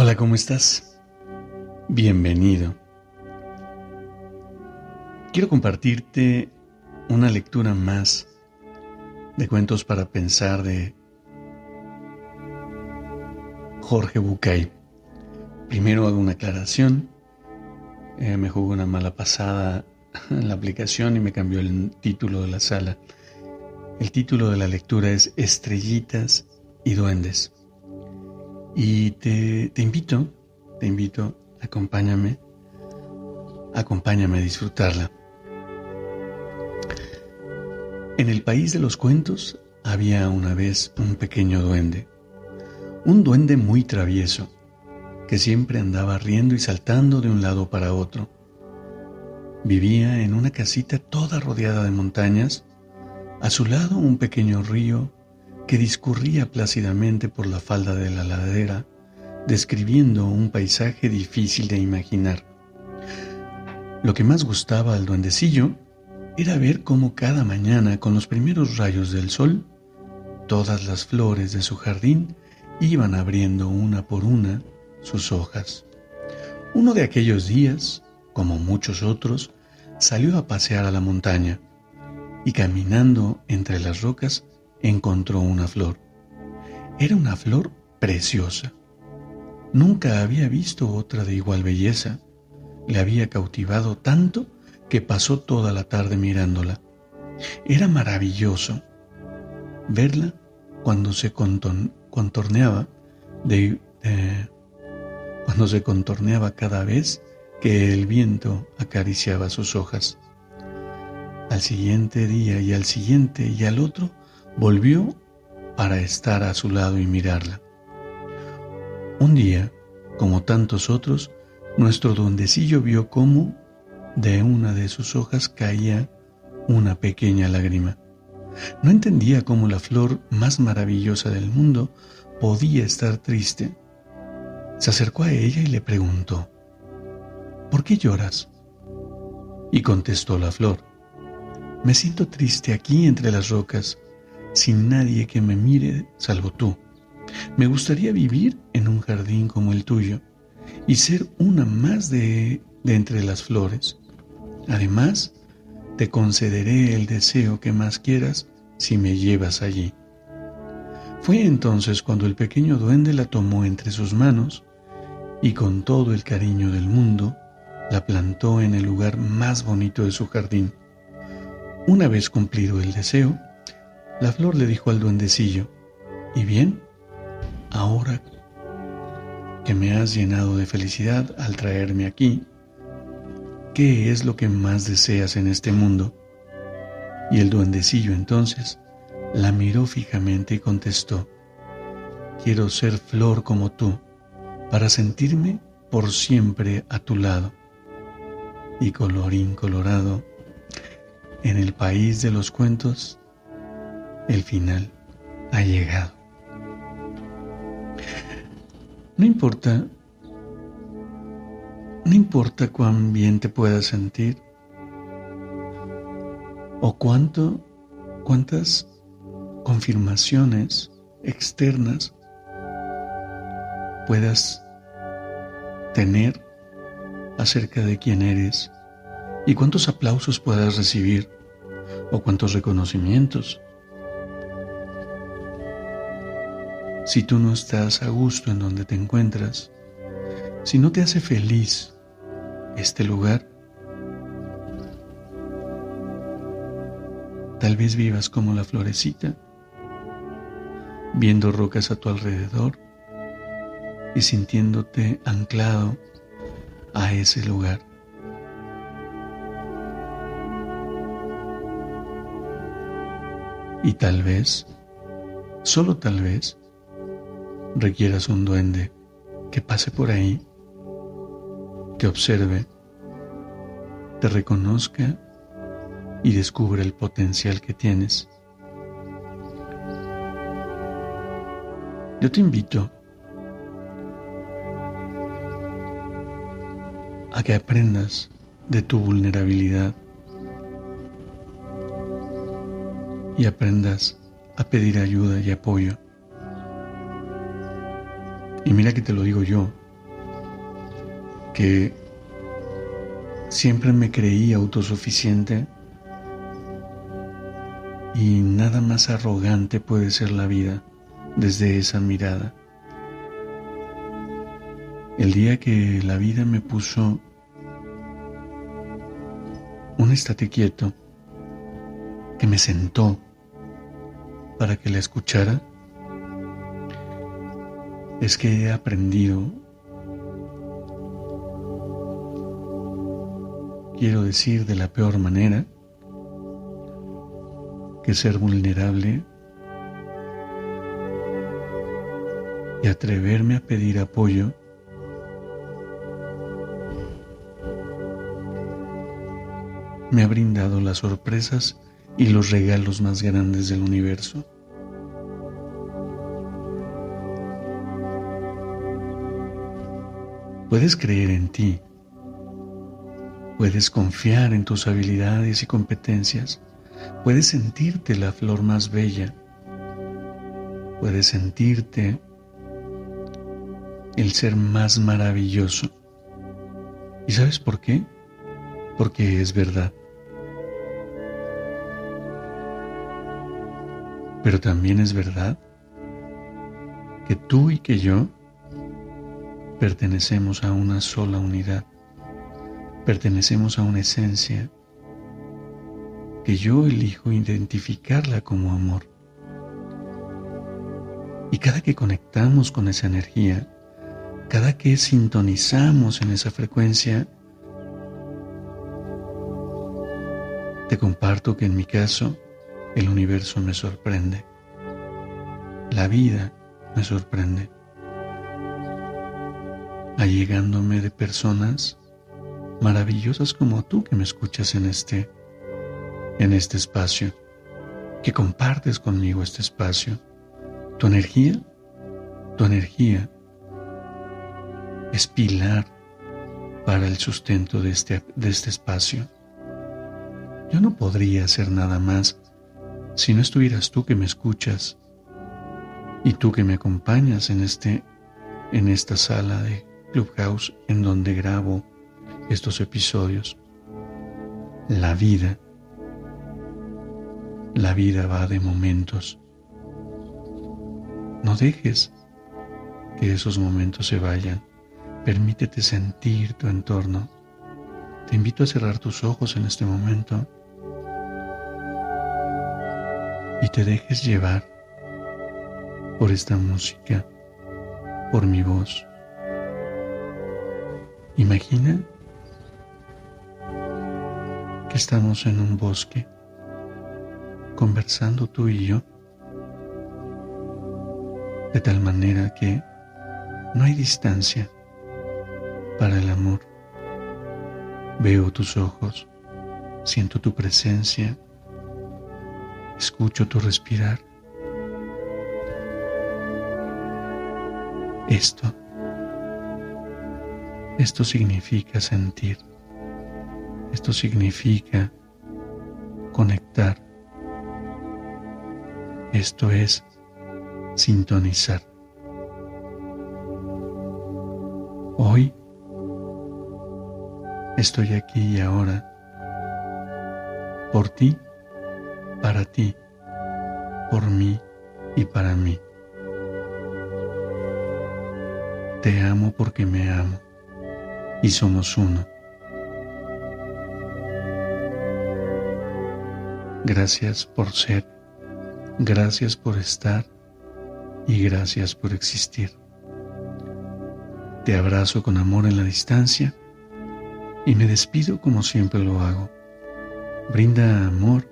Hola, ¿cómo estás? Bienvenido. Quiero compartirte una lectura más de cuentos para pensar de Jorge Bucay. Primero hago una aclaración. Eh, me jugó una mala pasada en la aplicación y me cambió el título de la sala. El título de la lectura es Estrellitas y Duendes. Y te, invito, te invito, acompáñame, acompáñame a disfrutarla. En el país de los cuentos había una vez un pequeño duende, un duende muy travieso, que siempre andaba riendo y saltando de un lado para otro. Vivía en una casita toda rodeada de montañas, a su lado un pequeño río que discurría plácidamente por la falda de la ladera, describiendo un paisaje difícil de imaginar. Lo que más gustaba al duendecillo era ver cómo cada mañana, con los primeros rayos del sol, todas las flores de su jardín iban abriendo una por una sus hojas. Uno de aquellos días, como muchos otros, salió a pasear a la montaña y caminando entre las rocas encontró una flor. Era una flor preciosa. Nunca había visto otra de igual belleza. Le había cautivado tanto que pasó toda la tarde mirándola. Era maravilloso verla cuando se contorneaba de, cuando se contorneaba cada vez que el viento acariciaba sus hojas. Al siguiente día y al siguiente y al otro volvió para estar a su lado y mirarla. Un día, como tantos otros, nuestro duendecillo vio cómo de una de sus hojas caía una pequeña lágrima. No entendía cómo la flor más maravillosa del mundo podía estar triste. Se acercó a ella y le preguntó, ¿por qué lloras? Y contestó la flor, me siento triste aquí entre las rocas sin nadie que me mire salvo tú. Me gustaría vivir en un jardín como el tuyo y ser una más de, de entre las flores. Además, te concederé el deseo que más quieras si me llevas allí. Fue entonces cuando el pequeño duende la tomó entre sus manos y con todo el cariño del mundo la plantó en el lugar más bonito de su jardín. Una vez cumplido el deseo, la flor le dijo al duendecillo, ¿y bien? Ahora que me has llenado de felicidad al traerme aquí, ¿qué es lo que más deseas en este mundo? Y el duendecillo entonces la miró fijamente y contestó, quiero ser flor como tú, para sentirme por siempre a tu lado. Y colorín colorado, en el país de los cuentos, el final ha llegado. No importa, no importa cuán bien te puedas sentir o cuánto, cuántas confirmaciones externas puedas tener acerca de quién eres y cuántos aplausos puedas recibir o cuántos reconocimientos si tú no estás a gusto en donde te encuentras, si no te hace feliz este lugar, tal vez vivas como la florecita, viendo rocas a tu alrededor y sintiéndote anclado a ese lugar. Y tal vez solo tal vez, requieras un duende que pase por ahí, te observe, te reconozca y descubre el potencial que tienes. Yo te invito a que aprendas de tu vulnerabilidad y aprendas a pedir ayuda y apoyo. Y mira que te lo digo yo, que siempre me creí autosuficiente y nada más arrogante puede ser la vida desde esa mirada. El día que la vida me puso un estate quieto, que me sentó para que la escuchara, es que he aprendido, quiero decir de la peor manera, que ser vulnerable y atreverme a pedir apoyo me ha brindado las sorpresas y los regalos más grandes del universo. Puedes creer en ti, puedes confiar en tus habilidades y competencias, puedes sentirte la flor más bella, puedes sentirte el ser más maravilloso. ¿Y sabes por qué? Porque es verdad. Pero también es verdad que tú y que yo pertenecemos a una sola unidad, pertenecemos a una esencia que yo elijo identificarla como amor. Y cada que conectamos con esa energía, cada que sintonizamos en esa frecuencia, te comparto que en mi caso, el universo me sorprende. La vida me sorprende. Allegándome de personas maravillosas como tú que me escuchas en este en este espacio, que compartes conmigo este espacio. Tu energía, tu energía es pilar para el sustento de este, de este espacio. Yo no podría hacer nada más si no estuvieras tú que me escuchas y tú que me acompañas en este en esta sala de Clubhouse en donde grabo estos episodios. La vida la vida va de momentos. No dejes que esos momentos se vayan. Permítete sentir tu entorno. Te invito a cerrar tus ojos en este momento y te dejes llevar por esta música, por mi voz. Imagina que estamos en un bosque, conversando tú y yo, de tal manera que no hay distancia para el amor. Veo tus ojos, siento tu presencia Escucho tu respirar. Esto, esto significa sentir. Esto significa conectar. Esto es sintonizar. Hoy estoy aquí y ahora por ti para ti, por mí y para mí. Te amo porque me amo y somos uno. Gracias por ser, gracias por estar y gracias por existir. Te abrazo con amor en la distancia y me despido como siempre lo hago. Brinda amor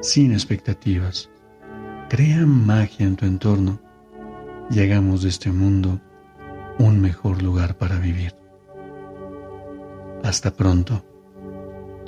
sin expectativas. Crea magia en tu entorno y hagamos de este mundo un mejor lugar para vivir. Hasta pronto.